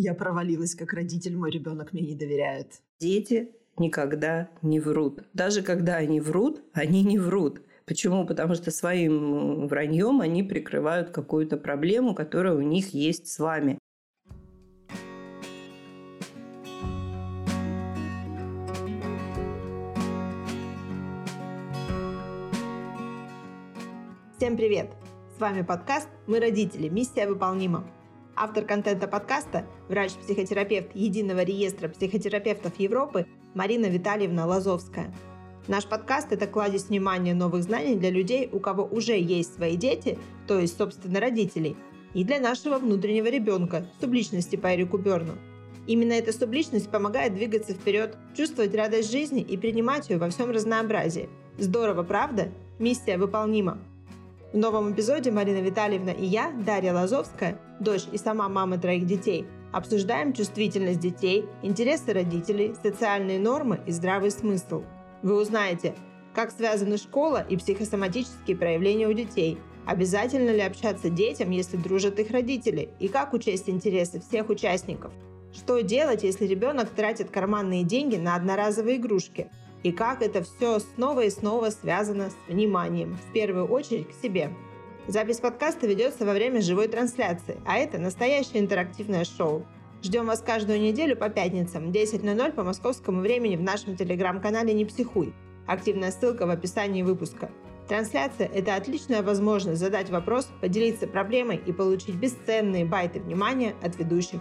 Я провалилась как родитель, мой ребенок мне не доверяет. Дети никогда не врут. Даже когда они врут, они не врут. Почему? Потому что своим враньем они прикрывают какую-то проблему, которая у них есть с вами. Всем привет! С вами подкаст «Мы родители. Миссия выполнима». Автор контента подкаста – врач-психотерапевт Единого реестра психотерапевтов Европы Марина Витальевна Лазовская. Наш подкаст – это кладезь внимания новых знаний для людей, у кого уже есть свои дети, то есть, собственно, родителей, и для нашего внутреннего ребенка, субличности по Эрику Берну. Именно эта субличность помогает двигаться вперед, чувствовать радость жизни и принимать ее во всем разнообразии. Здорово, правда? Миссия выполнима. В новом эпизоде Марина Витальевна и я, Дарья Лазовская, дочь и сама мама троих детей, обсуждаем чувствительность детей, интересы родителей, социальные нормы и здравый смысл. Вы узнаете, как связаны школа и психосоматические проявления у детей, обязательно ли общаться детям, если дружат их родители, и как учесть интересы всех участников. Что делать, если ребенок тратит карманные деньги на одноразовые игрушки, и как это все снова и снова связано с вниманием, в первую очередь к себе. Запись подкаста ведется во время живой трансляции, а это настоящее интерактивное шоу. Ждем вас каждую неделю по пятницам 10.00 по московскому времени в нашем телеграм-канале «Не психуй». Активная ссылка в описании выпуска. Трансляция – это отличная возможность задать вопрос, поделиться проблемой и получить бесценные байты внимания от ведущих.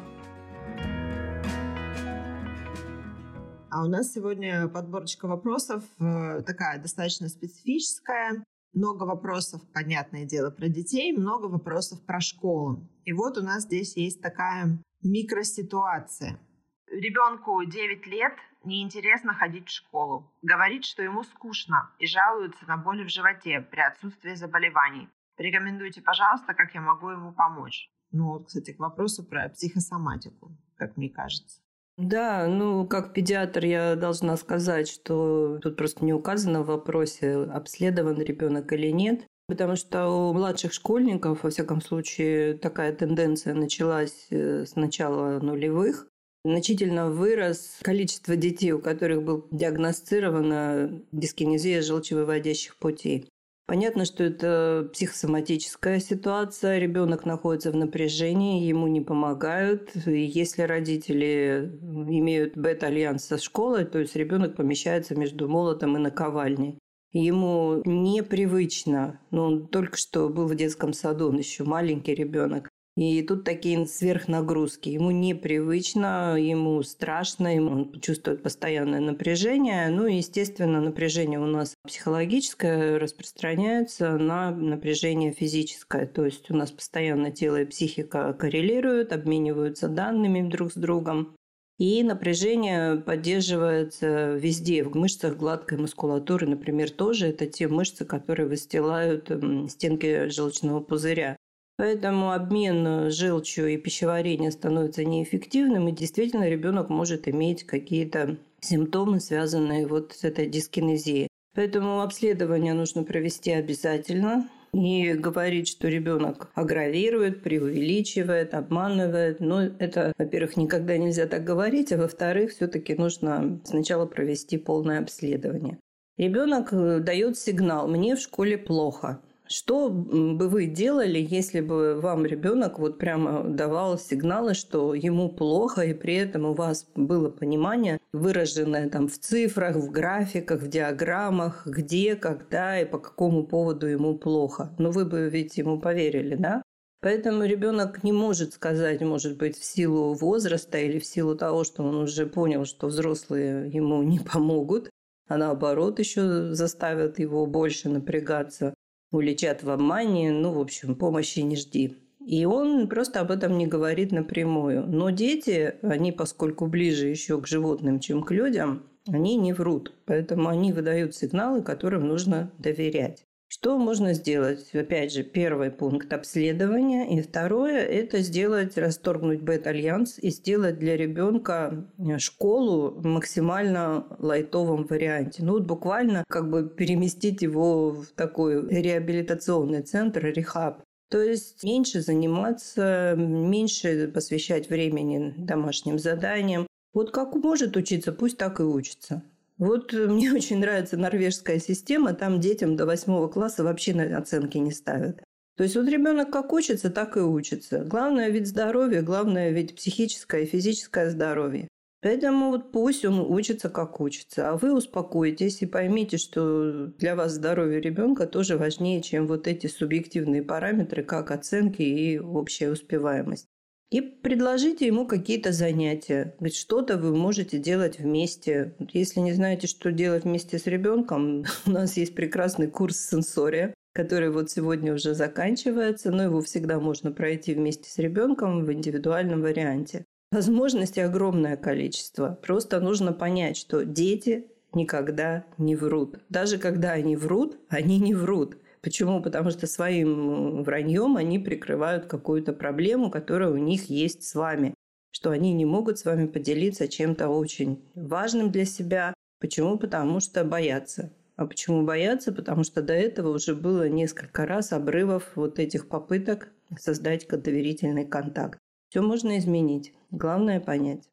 А у нас сегодня подборочка вопросов э, такая достаточно специфическая. Много вопросов, понятное дело, про детей, много вопросов про школу. И вот у нас здесь есть такая микроситуация. Ребенку 9 лет неинтересно ходить в школу. Говорит, что ему скучно и жалуется на боли в животе при отсутствии заболеваний. Порекомендуйте, пожалуйста, как я могу ему помочь. Ну вот, кстати, к вопросу про психосоматику, как мне кажется. Да, ну, как педиатр я должна сказать, что тут просто не указано в вопросе, обследован ребенок или нет. Потому что у младших школьников, во всяком случае, такая тенденция началась э, с начала нулевых. Значительно вырос количество детей, у которых был диагностирована дискинезия желчевыводящих путей. Понятно, что это психосоматическая ситуация, ребенок находится в напряжении, ему не помогают. И если родители имеют бета-альянс со школой, то есть ребенок помещается между молотом и наковальней. Ему непривычно, но он только что был в детском саду, он еще маленький ребенок. И тут такие сверхнагрузки. Ему непривычно, ему страшно, ему он чувствует постоянное напряжение. Ну и, естественно, напряжение у нас психологическое распространяется на напряжение физическое. То есть у нас постоянно тело и психика коррелируют, обмениваются данными друг с другом. И напряжение поддерживается везде, в мышцах гладкой мускулатуры, например, тоже это те мышцы, которые выстилают стенки желчного пузыря. Поэтому обмен э, желчью и пищеварение становится неэффективным, и действительно ребенок может иметь какие-то симптомы, связанные вот с этой дискинезией. Поэтому обследование нужно провести обязательно. И говорить, что ребенок агравирует, преувеличивает, обманывает. Но это, во-первых, никогда нельзя так говорить, а во-вторых, все-таки нужно сначала провести полное обследование. Ребенок э, дает сигнал «мне в школе плохо». Что бы вы делали, если бы вам ребенок вот прямо давал сигналы, что ему плохо, и при этом у вас было понимание, выраженное там в цифрах, в графиках, в диаграммах, где, когда и по какому поводу ему плохо? Ну, вы бы ведь ему поверили, да? Поэтому ребенок не может сказать, может быть, в силу возраста или в силу того, что он уже понял, что взрослые ему не помогут, а наоборот еще заставят его больше напрягаться уличат в обмане, ну, в общем, помощи не жди. И он просто об этом не говорит напрямую. Но дети, они, поскольку ближе еще к животным, чем к людям, они не врут. Поэтому они выдают сигналы, которым нужно доверять. Что можно сделать? Опять же, первый пункт обследования. И второе – это сделать, расторгнуть бета-альянс и сделать для ребенка э, школу в максимально лайтовом варианте. Ну, вот буквально как бы переместить его в такой реабилитационный центр, рехаб. То есть меньше заниматься, меньше посвящать времени домашним заданиям. Вот как может учиться, пусть так и учится. Вот мне очень нравится норвежская система, там детям до восьмого класса вообще оценки не ставят. То есть вот ребенок как учится, так и учится. Главное ведь здоровье, главное ведь психическое и физическое здоровье. Поэтому вот пусть он учится, как учится. А вы успокойтесь и поймите, что для вас здоровье ребенка тоже важнее, чем вот эти субъективные параметры, как оценки и общая успеваемость. И предложите ему какие-то занятия. Ведь что-то вы можете делать вместе. Если не знаете, что делать вместе с ребенком, у нас есть прекрасный курс сенсория, который вот сегодня уже заканчивается, но его всегда можно пройти вместе с ребенком в индивидуальном варианте. Возможностей огромное количество. Просто нужно понять, что дети никогда не врут. Даже когда они врут, они не врут. Почему? Потому что своим враньем они прикрывают какую-то проблему, которая у них есть с вами. Что они не могут с вами поделиться чем-то очень важным для себя. Почему? Потому что боятся. А почему боятся? Потому что до этого уже было несколько раз обрывов вот этих попыток создать доверительный контакт. Все можно изменить. Главное понять.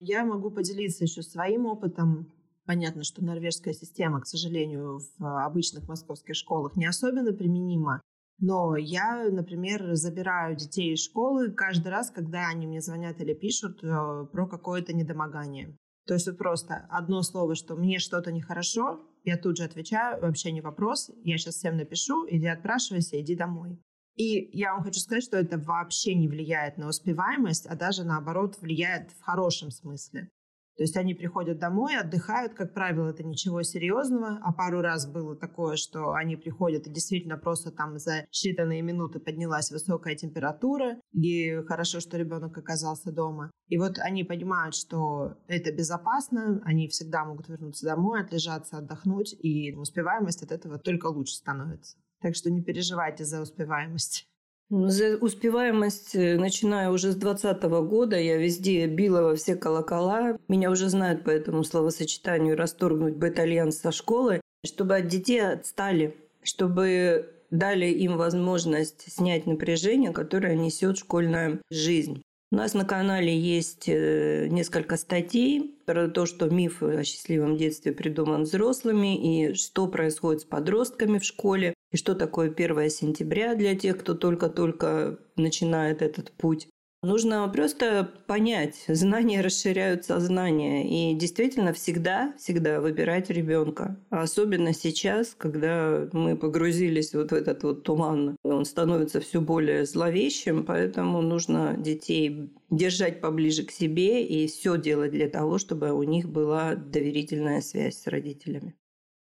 Я могу поделиться еще своим опытом. Понятно, что норвежская система, к сожалению, в обычных московских школах не особенно применима. Но я, например, забираю детей из школы каждый раз, когда они мне звонят или пишут э, про какое-то недомогание. То есть вот просто одно слово, что мне что-то нехорошо, я тут же отвечаю, вообще не вопрос, я сейчас всем напишу, иди отпрашивайся, иди домой. И я вам хочу сказать, что это вообще не влияет на успеваемость, а даже наоборот влияет в хорошем смысле. То есть они приходят домой, отдыхают, как правило, это ничего серьезного, а пару раз было такое, что они приходят и действительно просто там за считанные минуты поднялась высокая температура, и хорошо, что ребенок оказался дома. И вот они понимают, что это безопасно, они всегда могут вернуться домой, отлежаться, отдохнуть, и успеваемость от этого только лучше становится. Так что не переживайте за успеваемость. Ну, за успеваемость, э, начиная уже с 2020 года, я везде била во все колокола. Меня уже знают по этому словосочетанию «расторгнуть батальон со школы», чтобы от детей отстали, чтобы дали им возможность снять напряжение, которое несет школьная жизнь. У нас на канале есть э, несколько статей про то, что миф о счастливом детстве придуман взрослыми и что происходит с подростками в школе и что такое 1 сентября для тех, кто только-только начинает этот путь. Нужно просто понять, знания расширяют сознание. И действительно всегда, всегда выбирать ребенка. А особенно сейчас, когда мы погрузились вот в этот вот туман, он становится все более зловещим, поэтому нужно детей держать поближе к себе и все делать для того, чтобы у них была доверительная связь с родителями.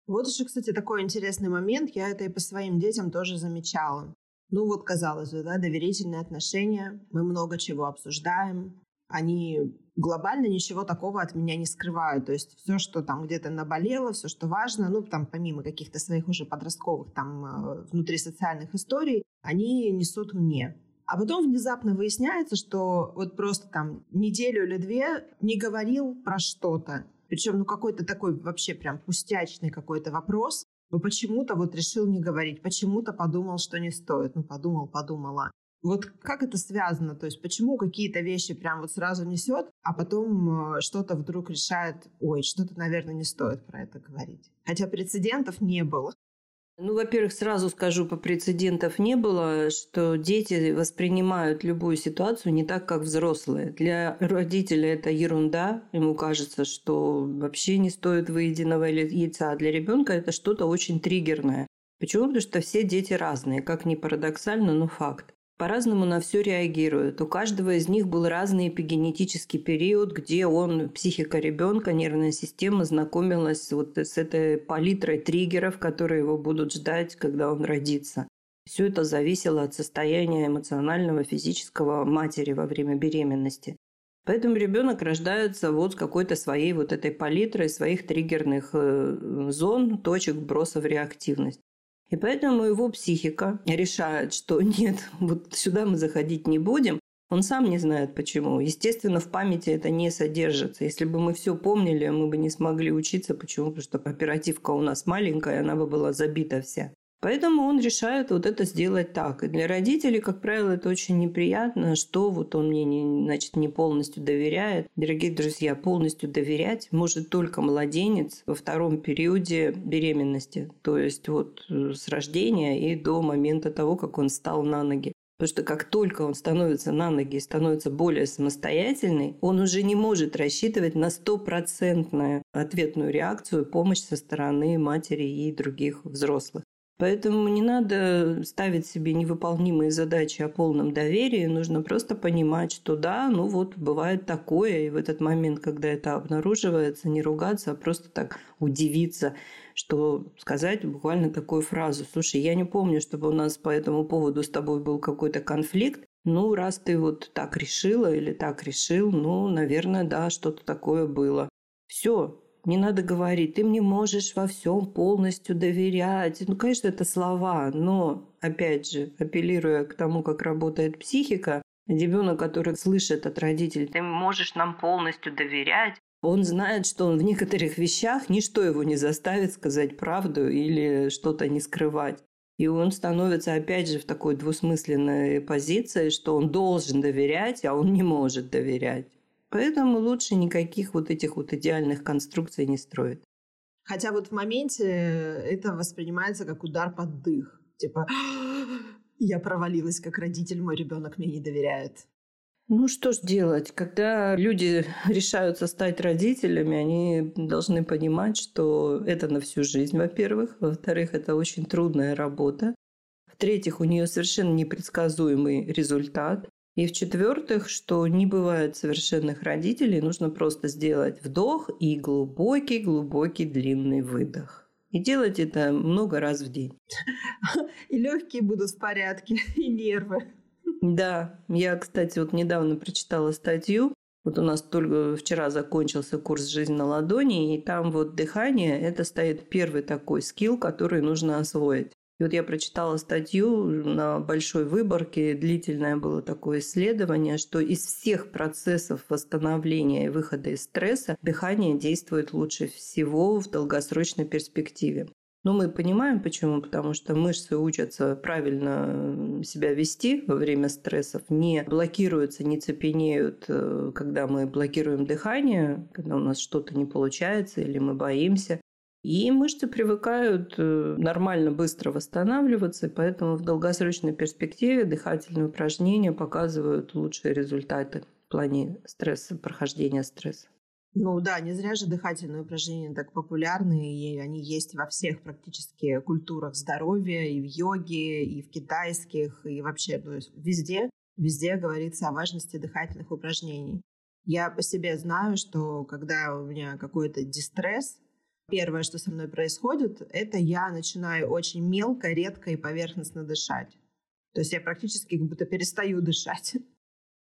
Вот еще, кстати, такой интересный момент. Я это и по своим детям тоже замечала. Ну вот, казалось бы, да, доверительные отношения, мы много чего обсуждаем, они глобально ничего такого от меня не скрывают. То есть все, что там где-то наболело, все, что важно, ну там помимо каких-то своих уже подростковых там э, внутрисоциальных историй, они несут мне. А потом внезапно выясняется, что вот просто там неделю или две не говорил про что-то. Причем, ну, какой-то такой вообще прям пустячный какой-то вопрос но почему-то вот решил не говорить, почему-то подумал, что не стоит. Ну, подумал, подумала. Вот как это связано? То есть почему какие-то вещи прям вот сразу несет, а потом э, что-то вдруг решает, ой, что-то, наверное, не стоит про это говорить. Хотя прецедентов не было. Ну, во-первых, сразу скажу, по прецедентов не было, что дети воспринимают любую ситуацию не так, как взрослые. Для родителя это ерунда. Ему кажется, что вообще не стоит выеденного яйца. А для ребенка это что-то очень триггерное. Почему? Потому что все дети разные. Как ни парадоксально, но факт по-разному на все реагируют. У каждого из них был разный эпигенетический период, где он, психика ребенка, нервная система знакомилась вот с этой палитрой триггеров, которые его будут ждать, когда он родится. Все это зависело от состояния эмоционального, физического матери во время беременности. Поэтому ребенок рождается вот с какой-то своей вот этой палитрой, своих триггерных э, зон, точек броса в реактивность. И поэтому его психика решает, что нет, вот сюда мы заходить не будем. Он сам не знает почему. Естественно, в памяти это не содержится. Если бы мы все помнили, мы бы не смогли учиться. Почему? Потому что оперативка у нас маленькая, она бы была забита вся. Поэтому он решает вот это сделать так. И для родителей, как правило, это очень неприятно, что вот он мне, не, значит, не полностью доверяет. Дорогие друзья, полностью доверять может только младенец во втором периоде беременности. То есть вот э, с рождения и до момента того, как он встал на ноги. Потому что как только он становится на ноги и становится более самостоятельный, он уже не может рассчитывать на стопроцентную ответную реакцию, помощь со стороны матери и других взрослых. Поэтому не надо ставить себе невыполнимые задачи о полном доверии. Нужно просто понимать, что да, ну вот бывает такое. И в этот момент, когда это обнаруживается, не ругаться, а просто так удивиться, что сказать буквально такую фразу. Слушай, я не помню, чтобы у нас по этому поводу с тобой был какой-то конфликт. Ну, раз ты вот так решила или так решил, ну, наверное, да, что-то такое было. Все, не надо говорить, ты мне можешь во всем полностью доверять. Ну, конечно, это слова, но, опять же, апеллируя к тому, как работает психика, ребенок, который слышит от родителей, ты можешь нам полностью доверять, он знает, что он в некоторых вещах ничто его не заставит сказать правду или что-то не скрывать. И он становится, опять же, в такой двусмысленной позиции, что он должен доверять, а он не может доверять. Поэтому лучше никаких вот этих вот идеальных конструкций не строить. Хотя вот в моменте это воспринимается как удар под дых. Типа, я провалилась как родитель, мой ребенок мне не доверяет. Ну что ж делать, когда люди решаются стать родителями, они должны понимать, что это на всю жизнь, во-первых. Во-вторых, это очень трудная работа. В-третьих, у нее совершенно непредсказуемый результат. И в-четвертых, что не бывает совершенных родителей, нужно просто сделать вдох и глубокий-глубокий длинный выдох. И делать это много раз в день. И легкие будут в порядке, и нервы. Да, я, кстати, вот недавно прочитала статью. Вот у нас только вчера закончился курс «Жизнь на ладони», и там вот дыхание – это стоит первый такой скилл, который нужно освоить. И вот я прочитала статью на большой выборке, длительное было такое исследование, что из всех процессов восстановления и выхода из стресса дыхание действует лучше всего в долгосрочной перспективе. Но мы понимаем почему, потому что мышцы учатся правильно себя вести во время стрессов, не блокируются, не цепенеют, э, когда мы блокируем дыхание, когда у нас что-то не получается или мы боимся. И мышцы привыкают э, нормально быстро восстанавливаться, поэтому в долгосрочной перспективе дыхательные упражнения показывают лучшие результаты в плане стресса, прохождения стресса. Ну да, не зря же дыхательные упражнения так популярны, и они есть во всех практически культурах здоровья, и в йоге, и в китайских, и вообще, то есть везде, везде говорится о важности дыхательных упражнений. Я по себе знаю, что когда у меня какой-то дистресс, первое, что со мной происходит, это я начинаю очень мелко, редко и поверхностно дышать. То есть я практически как будто перестаю дышать.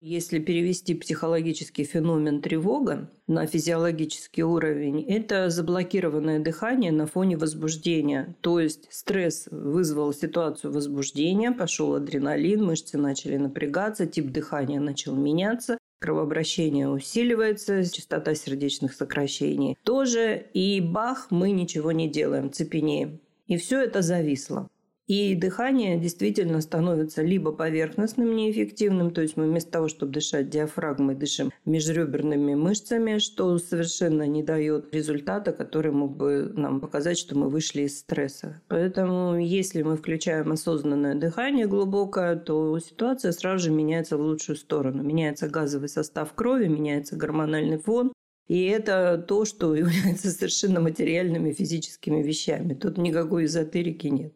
Если перевести психологический феномен тревога на физиологический уровень, это заблокированное дыхание на фоне возбуждения. То есть стресс вызвал ситуацию возбуждения, пошел адреналин, мышцы начали напрягаться, тип дыхания начал меняться, кровообращение усиливается, частота сердечных сокращений тоже, и бах, мы ничего не делаем, цепенеем. И все это зависло. И дыхание действительно становится либо поверхностным, неэффективным, то есть мы вместо того, чтобы дышать диафрагмой, дышим межреберными мышцами, что совершенно не дает результата, который мог бы нам показать, что мы вышли из стресса. Поэтому если мы включаем осознанное дыхание глубокое, то ситуация сразу же меняется в лучшую сторону. Меняется газовый состав крови, меняется гормональный фон, и это то, что является совершенно материальными физическими вещами. Тут никакой эзотерики нет.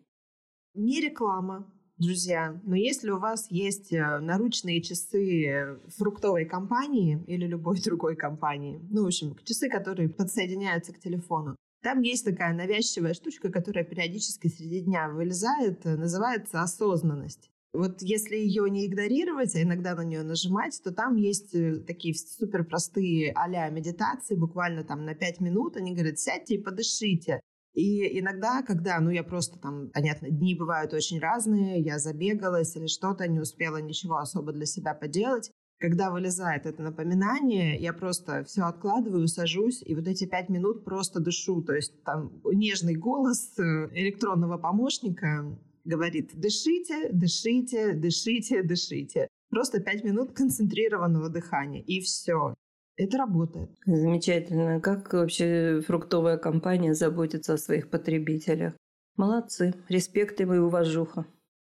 Не реклама, друзья, но если у вас есть э, наручные часы фруктовой компании или любой другой компании, ну, в общем, часы, которые подсоединяются к телефону, там есть такая навязчивая штучка, которая периодически среди дня вылезает, э, называется осознанность. Вот если ее не игнорировать, а иногда на нее нажимать, то там есть э, такие супер простые а медитации, буквально там на 5 минут. Они говорят, сядьте и подышите. И иногда, когда, ну, я просто там, понятно, дни бывают очень разные, я забегалась или что-то, не успела ничего особо для себя поделать, когда вылезает это напоминание, я просто все откладываю, сажусь, и вот эти пять минут просто дышу. То есть там нежный голос э, электронного помощника говорит «дышите, дышите, дышите, дышите». Просто пять минут концентрированного дыхания, и все. Это работает. Замечательно. Как вообще фруктовая компания заботится о своих потребителях? Молодцы. Респект им и уважуха.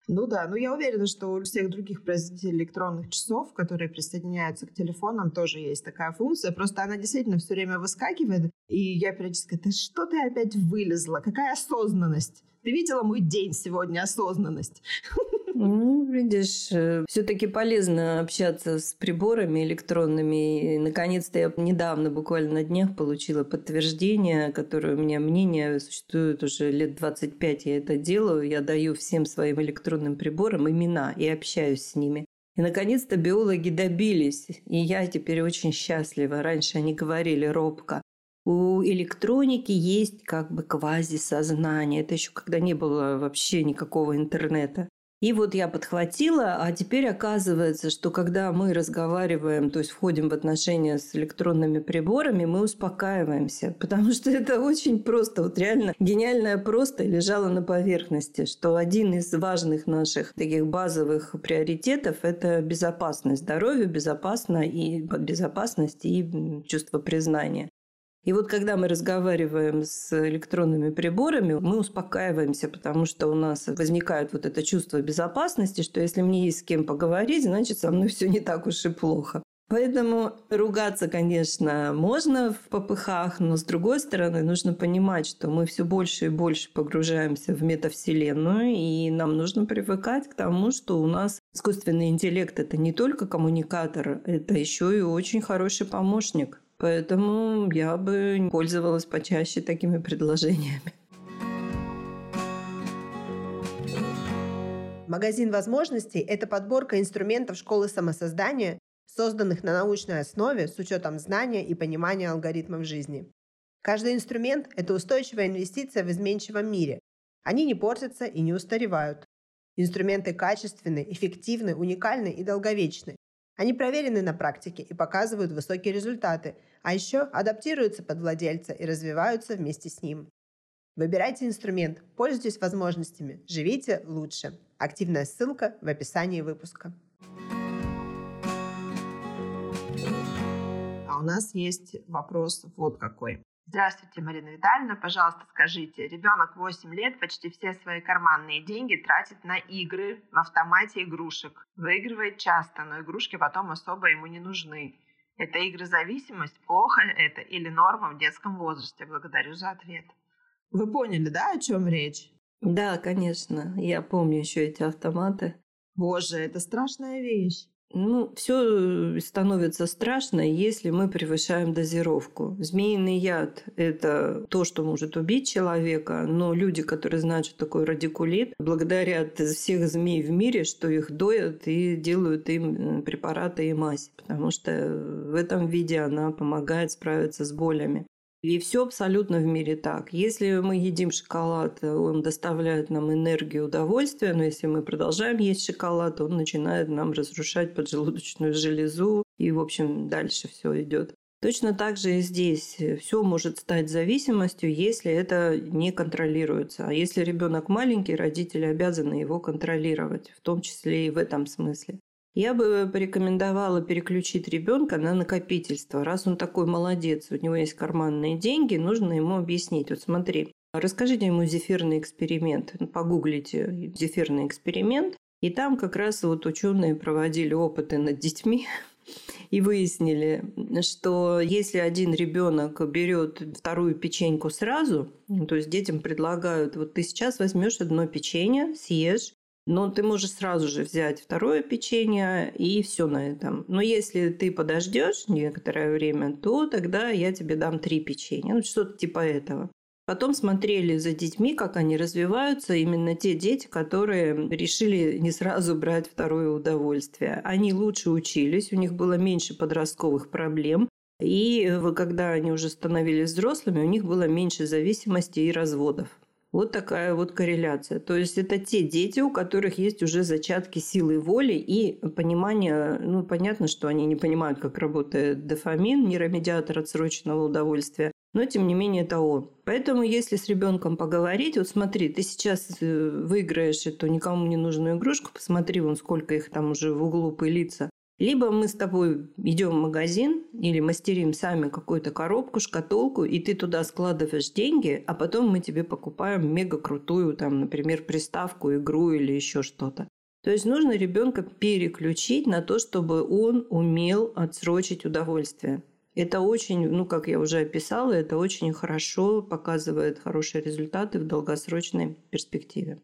Ну да, но я уверена, что у всех других производителей электронных часов, которые присоединяются к телефонам, тоже есть такая функция. Просто она действительно все время выскакивает, и я периодически, ты что ты опять вылезла? Какая осознанность? Ты видела мой день сегодня, осознанность? Ну, видишь, э, все-таки полезно общаться с приборами электронными. И, наконец-то я недавно, буквально на днях, получила подтверждение, которое у меня мнение существует уже лет 25. Я это делаю. Я даю всем своим электронным приборам имена и общаюсь с ними. И, наконец-то, биологи добились. И я теперь очень счастлива. Раньше они говорили робко. У электроники есть как бы квазисознание. Это еще когда не было вообще никакого интернета. И вот я подхватила, а теперь оказывается, что когда мы разговариваем, то есть входим в отношения с электронными приборами, мы успокаиваемся, потому что это очень просто, вот реально гениальное просто лежало на поверхности, что один из важных наших таких базовых приоритетов – это безопасность, здоровье, безопасно и безопасность и чувство признания. И вот когда мы разговариваем с электронными приборами, мы успокаиваемся, потому что у нас возникает вот это чувство безопасности, что если мне есть с кем поговорить, значит, со мной все не так уж и плохо. Поэтому ругаться, конечно, можно в попыхах, но с другой стороны нужно понимать, что мы все больше и больше погружаемся в метавселенную, и нам нужно привыкать к тому, что у нас искусственный интеллект это не только коммуникатор, это еще и очень хороший помощник. Поэтому я бы пользовалась почаще такими предложениями. Магазин возможностей – это подборка инструментов школы самосоздания, созданных на научной основе с учетом знания и понимания алгоритмов жизни. Каждый инструмент – это устойчивая инвестиция в изменчивом мире. Они не портятся и не устаревают. Инструменты качественны, эффективны, уникальны и долговечны. Они проверены на практике и показывают высокие результаты, а еще адаптируются под владельца и развиваются вместе с ним. Выбирайте инструмент, пользуйтесь возможностями, живите лучше. Активная ссылка в описании выпуска. А у нас есть вопрос вот какой. Здравствуйте, Марина Витальевна. Пожалуйста, скажите, ребенок 8 лет почти все свои карманные деньги тратит на игры в автомате игрушек. Выигрывает часто, но игрушки потом особо ему не нужны. Это игрозависимость? Плохо это или норма в детском возрасте? Благодарю за ответ. Вы поняли, да, о чем речь? Да, конечно. Я помню еще эти автоматы. Боже, это страшная вещь. Ну, все становится страшно, если мы превышаем дозировку. Змеиный яд – это то, что может убить человека, но люди, которые знают, что такое радикулит, благодарят всех змей в мире, что их доят и делают им препараты и мазь, потому что в этом виде она помогает справиться с болями. И все абсолютно в мире так. Если мы едим шоколад, он доставляет нам энергию, удовольствие, но если мы продолжаем есть шоколад, он начинает нам разрушать поджелудочную железу, и, в общем, дальше все идет. Точно так же и здесь. Все может стать зависимостью, если это не контролируется. А если ребенок маленький, родители обязаны его контролировать, в том числе и в этом смысле. Я бы порекомендовала переключить ребенка на накопительство. Раз он такой молодец, у него есть карманные деньги, нужно ему объяснить. Вот смотри, расскажите ему зефирный эксперимент. Погуглите зефирный эксперимент. И там как раз вот ученые проводили опыты над детьми и выяснили, что если один ребенок берет вторую печеньку сразу, то есть детям предлагают, вот ты сейчас возьмешь одно печенье, съешь, но ты можешь сразу же взять второе печенье и все на этом. Но если ты подождешь некоторое время, то тогда я тебе дам три печенья. Ну, что-то типа этого. Потом смотрели за детьми, как они развиваются, именно те дети, которые решили не сразу брать второе удовольствие. Они лучше учились, у них было меньше подростковых проблем, и когда они уже становились взрослыми, у них было меньше зависимости и разводов. Вот такая вот корреляция. То есть это те дети, у которых есть уже зачатки силы воли и понимание, ну, понятно, что они не понимают, как работает дофамин, нейромедиатор отсроченного удовольствия, но тем не менее это он. Поэтому если с ребенком поговорить, вот смотри, ты сейчас э, выиграешь эту никому не нужную игрушку, посмотри, вон сколько их там уже в углу пылится. Либо мы с тобой идем в магазин или мастерим сами какую-то коробку, шкатулку, и ты туда складываешь деньги, а потом мы тебе покупаем мега крутую, там, например, приставку, игру или еще что-то. То есть нужно ребенка переключить на то, чтобы он умел отсрочить удовольствие. Это очень, ну, как я уже описала, это очень хорошо показывает хорошие результаты в долгосрочной перспективе.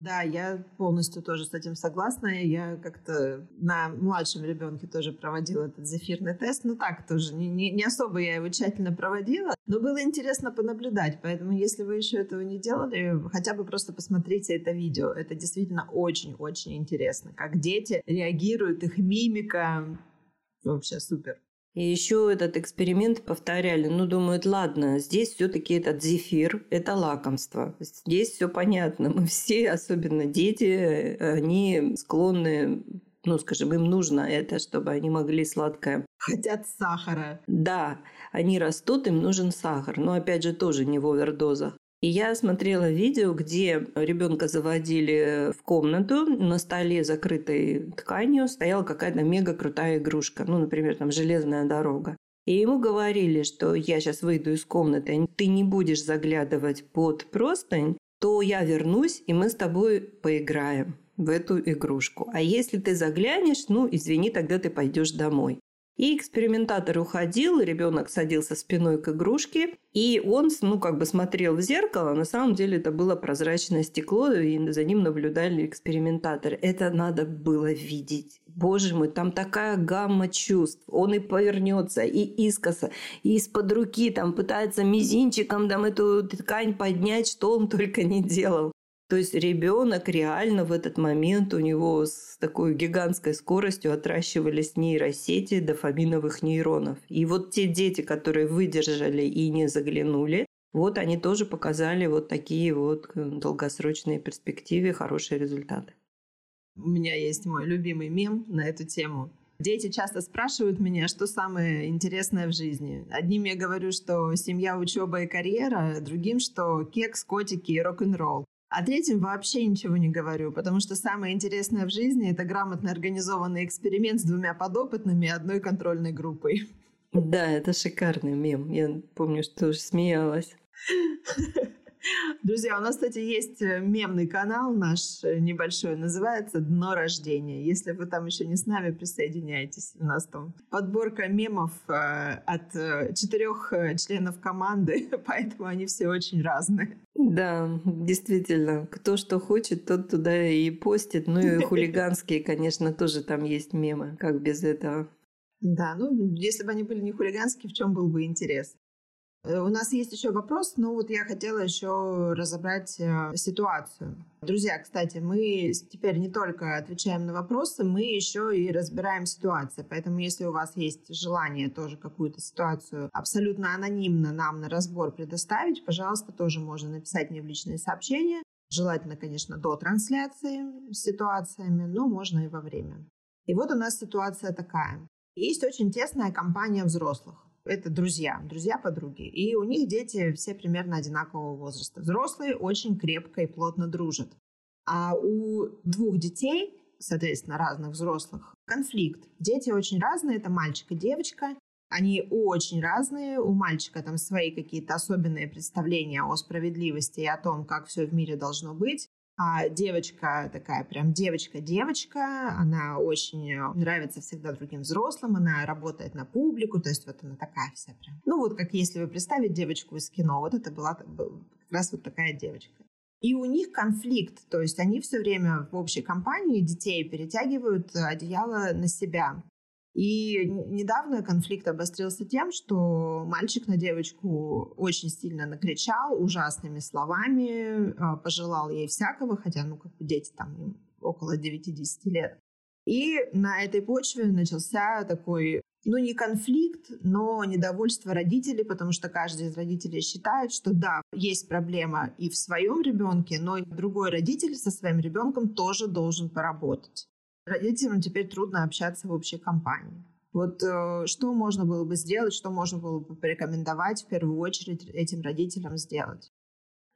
Да, я полностью тоже с этим согласна. Я как-то на младшем ребенке тоже проводила этот зефирный тест. Ну так тоже, не, не, не особо я его тщательно проводила, но было интересно понаблюдать. Поэтому, если вы еще этого не делали, хотя бы просто посмотрите это видео. Это действительно очень-очень интересно, как дети реагируют, их мимика. Вообще супер. И еще этот эксперимент повторяли. Ну, думают, ладно, здесь все-таки этот зефир, это лакомство. Здесь все понятно. Мы все, особенно дети, они склонны ну, скажем, им нужно это, чтобы они могли сладкое. Хотят сахара. Да, они растут, им нужен сахар. Но опять же тоже не в овердозах. И я смотрела видео, где ребенка заводили в комнату, на столе закрытой тканью стояла какая-то мега крутая игрушка, ну, например, там железная дорога. И ему говорили, что я сейчас выйду из комнаты, ты не будешь заглядывать под простынь, то я вернусь, и мы с тобой поиграем в эту игрушку. А если ты заглянешь, ну, извини, тогда ты пойдешь домой. И экспериментатор уходил, ребенок садился спиной к игрушке, и он, ну, как бы смотрел в зеркало, на самом деле это было прозрачное стекло, и за ним наблюдали экспериментаторы. Это надо было видеть. Боже мой, там такая гамма чувств. Он и повернется, и искоса, и из-под руки там пытается мизинчиком там эту ткань поднять, что он только не делал. То есть ребенок реально в этот момент у него с такой гигантской скоростью отращивались нейросети дофаминовых нейронов. И вот те дети, которые выдержали и не заглянули, вот они тоже показали вот такие вот э, долгосрочные перспективы, хорошие результаты. У меня есть мой любимый мем на эту тему. Дети часто спрашивают меня, что самое интересное в жизни. Одним я говорю, что семья, учеба и карьера, другим, что кекс, котики и рок-н-ролл. А третьим вообще ничего не говорю, потому что самое интересное в жизни — это грамотно организованный эксперимент с двумя подопытными и одной контрольной группой. Да, это шикарный мем. Я помню, что уже смеялась. Друзья, у нас, кстати, есть э, мемный канал наш э, небольшой, называется «Дно рождения». Если вы там еще не с нами, присоединяйтесь. У нас там подборка мемов э, от четырех членов команды, поэтому они все очень разные. Да, действительно. Кто что хочет, тот туда и постит. Ну и хулиганские, конечно, тоже там есть мемы. Как без этого? Да, ну, если бы они были не хулиганские, в чем был бы интерес? Э, у нас есть еще вопрос, но вот я хотела еще разобрать э, ситуацию. Друзья, кстати, мы теперь не только отвечаем на вопросы, мы еще и разбираем ситуацию. Поэтому, если у вас есть желание тоже какую-то ситуацию абсолютно анонимно нам на разбор предоставить, пожалуйста, тоже можно написать мне в личные сообщения. Желательно, конечно, до трансляции с ситуациями, но можно и во время. И вот у нас ситуация такая. Есть очень тесная компания взрослых это друзья, друзья-подруги. И у них дети все примерно одинакового возраста. Взрослые очень крепко и плотно дружат. А у двух детей, соответственно, разных взрослых, конфликт. Дети очень разные, это мальчик и девочка. Они очень разные. У мальчика там свои какие-то особенные представления о справедливости и о том, как все в мире должно быть. А девочка такая прям девочка-девочка, она очень э, нравится всегда другим взрослым, она работает на публику, то есть вот она такая вся прям. Ну вот как если вы представить девочку из кино, вот это была как раз вот такая девочка. И у них конфликт, то есть они все время в общей компании детей перетягивают одеяло на себя. И недавно конфликт обострился тем, что мальчик на девочку очень сильно накричал ужасными словами, а, пожелал ей всякого, хотя, ну, как бы дети там около 9-10 лет. И на этой почве начался такой ну, не конфликт, но недовольство родителей, потому что каждый из родителей считает, что да, есть проблема и в своем ребенке, но и другой родитель со своим ребенком тоже должен поработать. Родителям теперь трудно общаться в общей компании. Вот э, что можно было бы сделать, что можно было бы порекомендовать в первую очередь этим родителям сделать?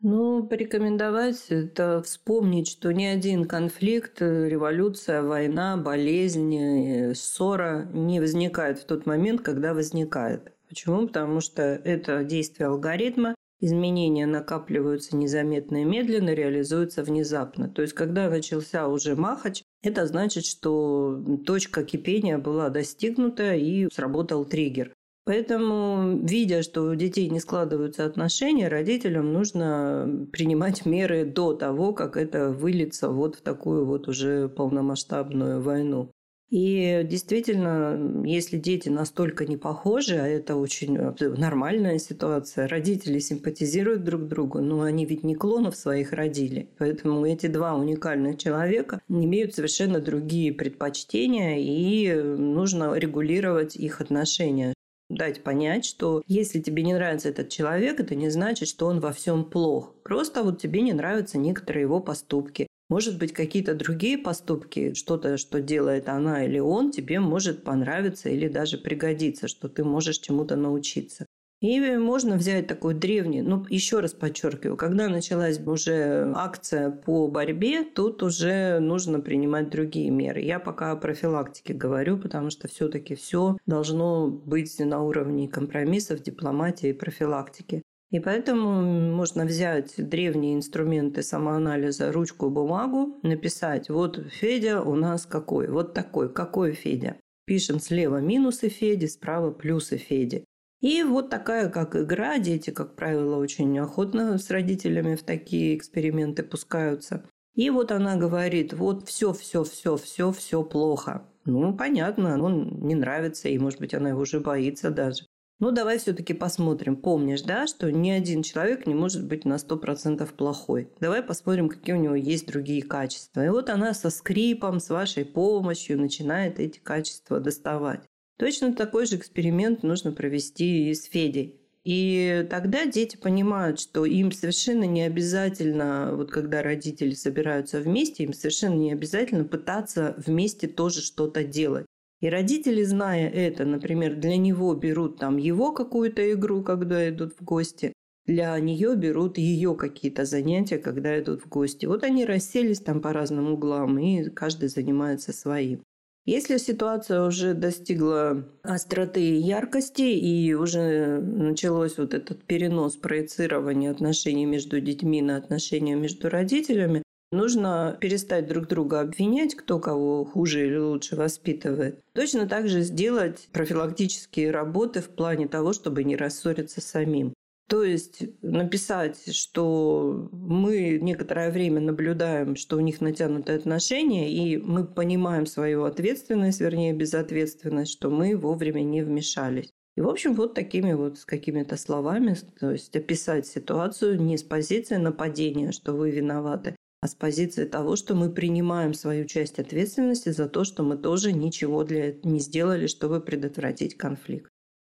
Ну, порекомендовать – это вспомнить, что ни один конфликт, революция, война, болезнь, э, ссора не возникает в тот момент, когда возникает. Почему? Потому что это действие алгоритма, изменения накапливаются незаметно и медленно, реализуются внезапно. То есть, когда начался уже махач, это значит, что точка кипения была достигнута и сработал триггер. Поэтому, видя, что у детей не складываются отношения, родителям нужно принимать меры до того, как это выльется вот в такую вот уже полномасштабную войну. И действительно, если дети настолько не похожи, а это очень нормальная ситуация, родители симпатизируют друг другу, но они ведь не клонов своих родили. Поэтому эти два уникальных человека имеют совершенно другие предпочтения, и нужно регулировать их отношения дать понять, что если тебе не нравится этот человек, это не значит, что он во всем плох. Просто вот тебе не нравятся некоторые его поступки. Может быть, какие-то другие поступки, что-то, что делает она или он, тебе может понравиться или даже пригодиться, что ты можешь чему-то научиться. И можно взять такой древний, ну, еще раз подчеркиваю, когда началась уже акция по борьбе, тут уже нужно принимать другие меры. Я пока о профилактике говорю, потому что все-таки все должно быть на уровне компромиссов, дипломатии и профилактики. И поэтому можно взять древние инструменты самоанализа, ручку, бумагу, написать, вот Федя у нас какой, вот такой, какой Федя. Пишем слева минусы Феди, справа плюсы Феди. И вот такая как игра, дети, как правило, очень охотно с родителями в такие эксперименты пускаются. И вот она говорит, вот все, все, все, все, все плохо. Ну, понятно, он не нравится, и, может быть, она его уже боится даже. Ну, давай все-таки посмотрим. Помнишь, да, что ни один человек не может быть на 100% плохой. Давай посмотрим, какие у него есть другие качества. И вот она со скрипом, с вашей помощью начинает эти качества доставать. Точно такой же эксперимент нужно провести и с Федей. И тогда дети понимают, что им совершенно не обязательно, вот когда родители собираются вместе, им совершенно не обязательно пытаться вместе тоже что-то делать. И родители, зная это, например, для него берут там его какую-то игру, когда идут в гости, для нее берут ее какие-то занятия, когда идут в гости. Вот они расселись там по разным углам, и каждый занимается своим. Если ситуация уже достигла остроты и яркости, и уже началось вот этот перенос проецирования отношений между детьми на отношения между родителями, нужно перестать друг друга обвинять, кто кого хуже или лучше воспитывает. Точно так же сделать профилактические работы в плане того, чтобы не рассориться самим. То есть написать, что мы некоторое время наблюдаем, что у них натянутые отношения, и мы понимаем свою ответственность, вернее, безответственность, что мы вовремя не вмешались. И, в общем, вот такими вот с какими-то словами, то есть описать ситуацию не с позиции нападения, что вы виноваты, а с позиции того, что мы принимаем свою часть ответственности за то, что мы тоже ничего для не сделали, чтобы предотвратить конфликт.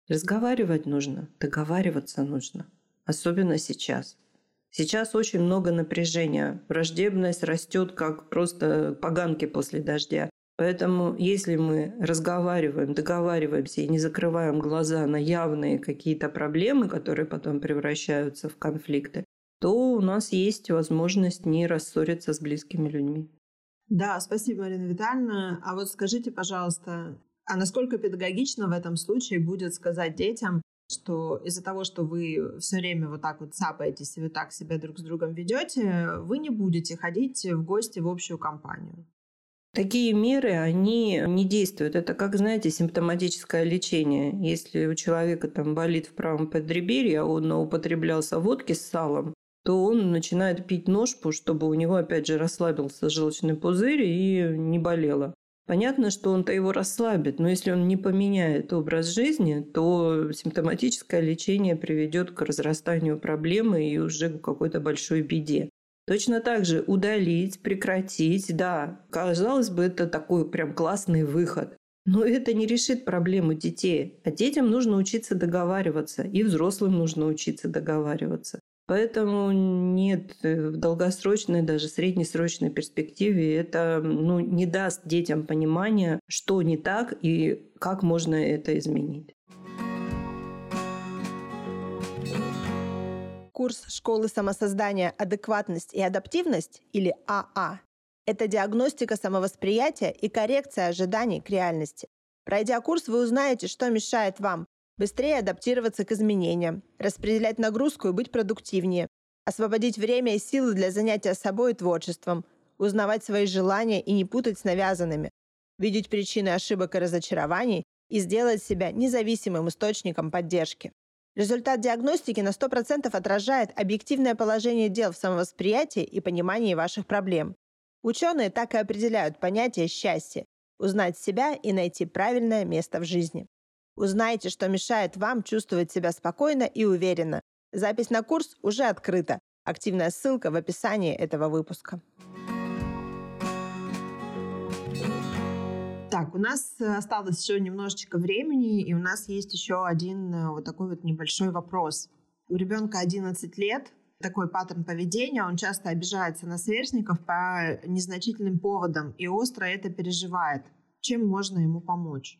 Разговаривать нужно, договариваться нужно. Особенно сейчас. Сейчас очень много напряжения. Враждебность растет, как просто поганки после дождя. Поэтому если мы разговариваем, договариваемся и не закрываем глаза на явные какие-то проблемы, которые потом превращаются в конфликты, то у нас есть возможность не рассориться с близкими людьми. Да, спасибо, Марина Витальевна. А вот скажите, пожалуйста, а насколько педагогично в этом случае будет сказать детям, что из-за того, что вы все время вот так вот цапаетесь и вы так себя друг с другом ведете, вы не будете ходить в гости в общую компанию? Такие меры, они не действуют. Это как, знаете, симптоматическое лечение. Если у человека там болит в правом подреберье, а он употреблялся водки с салом, то он начинает пить ножпу, чтобы у него, опять же, расслабился желчный пузырь и не болело. Понятно, что он-то его расслабит, но если он не поменяет образ жизни, то симптоматическое лечение приведет к разрастанию проблемы и уже к какой-то большой беде. Точно так же удалить, прекратить, да, казалось бы, это такой прям классный выход. Но это не решит проблему детей. А детям нужно учиться договариваться, и взрослым нужно учиться договариваться. Поэтому нет э, в долгосрочной, даже среднесрочной перспективе это ну, не даст детям понимания, что не так и как можно это изменить. Курс школы самосоздания «Адекватность и адаптивность» или АА а – это диагностика самовосприятия и коррекция ожиданий к реальности. Пройдя курс, вы узнаете, что мешает вам быстрее адаптироваться к изменениям, распределять нагрузку и быть продуктивнее, освободить время и силы для занятия собой и творчеством, узнавать свои желания и не путать с навязанными, видеть причины ошибок и разочарований и сделать себя независимым источником поддержки. Результат диагностики на 100% отражает объективное положение дел в самовосприятии и понимании ваших проблем. Ученые так и определяют понятие счастья – узнать себя и найти правильное место в жизни. Узнайте, что мешает вам чувствовать себя спокойно и уверенно. Запись на курс уже открыта. Активная ссылка в описании этого выпуска. Так, у нас осталось еще немножечко времени, и у нас есть еще один э, вот такой вот небольшой вопрос. У ребенка 11 лет, такой паттерн поведения, он часто обижается на сверстников по незначительным поводам и остро это переживает. Чем можно ему помочь?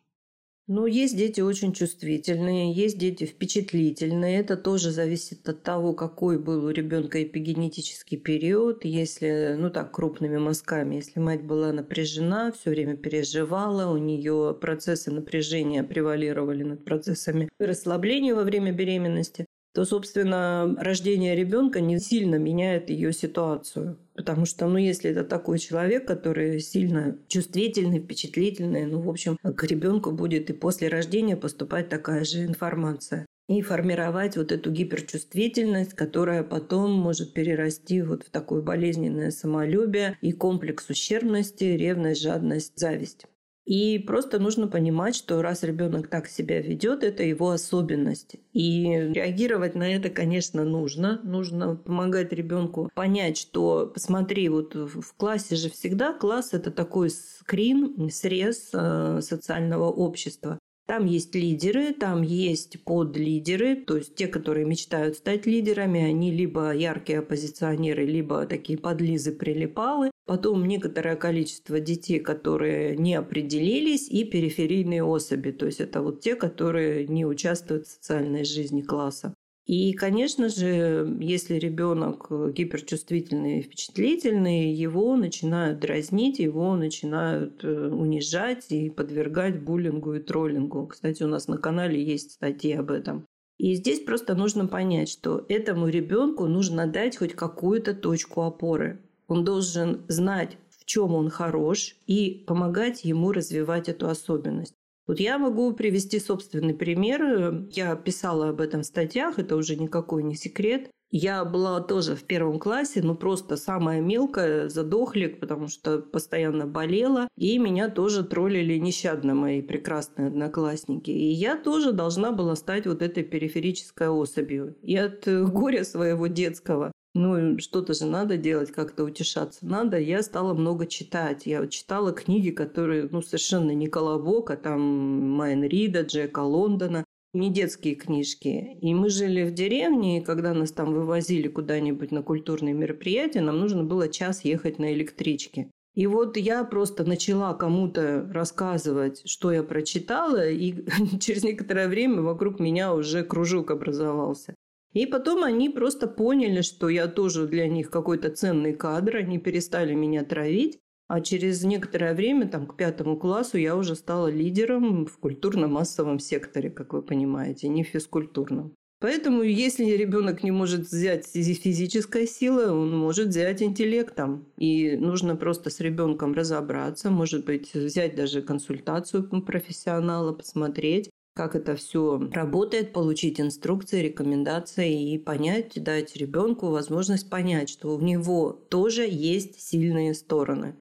Ну, есть дети очень чувствительные, есть дети впечатлительные. Это тоже зависит от того, какой был у ребенка эпигенетический период. Если, ну так, крупными мазками, если мать была напряжена, все время переживала, у нее процессы напряжения превалировали над процессами расслабления во время беременности, то, собственно, рождение ребенка не сильно меняет ее ситуацию. Потому что, ну, если это такой человек, который сильно чувствительный, впечатлительный, ну, в общем, к ребенку будет и после рождения поступать такая же информация. И формировать вот эту гиперчувствительность, которая потом может перерасти вот в такое болезненное самолюбие и комплекс ущербности, ревность, жадность, зависть. И просто нужно понимать, что раз ребенок так себя ведет, это его особенность. И реагировать на это, конечно, нужно. Нужно помогать ребенку понять, что, посмотри, вот в классе же всегда класс это такой скрин, срез э, социального общества. Там есть лидеры, там есть подлидеры, то есть те, которые мечтают стать лидерами, они либо яркие оппозиционеры, либо такие подлизы-прилипалы. Потом некоторое количество детей, которые не определились, и периферийные особи, то есть это вот те, которые не участвуют в социальной жизни класса. И, конечно же, если ребенок гиперчувствительный и впечатлительный, его начинают дразнить, его начинают э, унижать и подвергать буллингу и троллингу. Кстати, у нас на канале есть статьи об этом. И здесь просто нужно понять, что этому ребенку нужно дать хоть какую-то точку опоры. Он должен знать, в чем он хорош, и помогать ему развивать эту особенность. Вот я могу привести собственный пример. Я писала об этом в статьях, это уже никакой не секрет. Я была тоже в первом классе, но просто самая мелкая, задохлик, потому что постоянно болела. И меня тоже троллили нещадно мои прекрасные одноклассники. И я тоже должна была стать вот этой периферической особью. И от горя своего детского ну, что-то же надо делать, как-то утешаться надо. Я стала много читать. Я читала книги, которые, ну, совершенно не колобок, а там Майн Рида, Джека Лондона. Не детские книжки. И мы жили в деревне, и когда нас там вывозили куда-нибудь на культурные мероприятия, нам нужно было час ехать на электричке. И вот я просто начала кому-то рассказывать, что я прочитала, и через некоторое время вокруг меня уже кружок образовался. И потом они просто поняли, что я тоже для них какой-то ценный кадр, они перестали меня травить. А через некоторое время, там, к пятому классу, я уже стала лидером в культурно-массовом секторе, как вы понимаете, не физкультурном. Поэтому, если ребенок не может взять физической силой, он может взять интеллектом. И нужно просто с ребенком разобраться, может быть, взять даже консультацию профессионала, посмотреть, как это все работает, получить инструкции, рекомендации и понять, дать ребенку возможность понять, что у него тоже есть сильные стороны.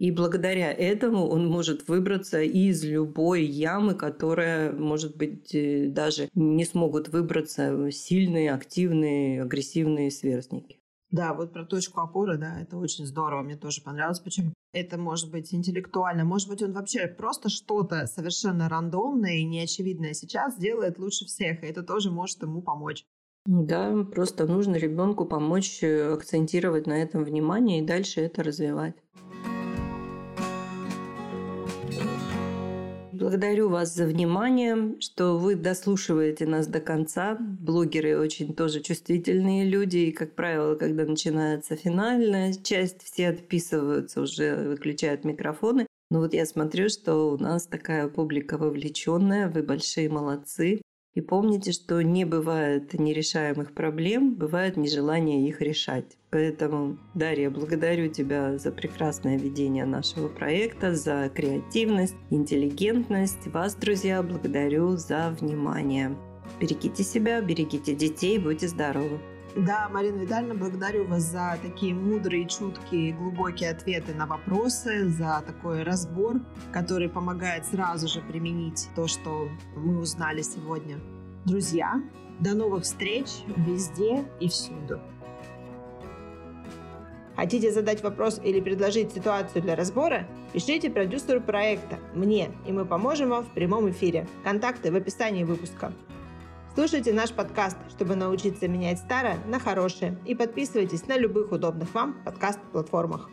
И благодаря этому он может выбраться из любой ямы, которая, может быть, э, даже не смогут выбраться сильные, активные, агрессивные сверстники. Да, вот про точку опоры, да, это очень здорово, мне тоже понравилось. Причем это может быть интеллектуально, может быть, он вообще просто что-то совершенно рандомное и неочевидное сейчас делает лучше всех, и это тоже может ему помочь. Да, просто нужно ребенку помочь э, акцентировать на этом внимание и дальше это развивать. Благодарю вас за внимание, что вы дослушиваете нас до конца. Блогеры очень тоже чувствительные люди, и, как правило, когда начинается финальная часть, все отписываются, уже выключают микрофоны. Но вот я смотрю, что у нас такая публика вовлеченная, вы большие молодцы. И помните, что не бывает нерешаемых проблем, бывает нежелание их решать. Поэтому, Дарья, благодарю тебя за прекрасное ведение нашего проекта, за креативность, интеллигентность. Вас, друзья, благодарю за внимание. Берегите себя, берегите детей, будьте здоровы. Да, Марина Витальевна, благодарю вас за такие мудрые, чуткие, глубокие ответы на вопросы, за такой разбор, который помогает сразу же применить то, что мы узнали сегодня. Друзья, до новых встреч везде и всюду. Хотите задать вопрос или предложить ситуацию для разбора? Пишите продюсеру проекта, мне, и мы поможем вам в прямом эфире. Контакты в описании выпуска. Слушайте наш подкаст, чтобы научиться менять старое на хорошее. И подписывайтесь на любых удобных вам подкаст-платформах.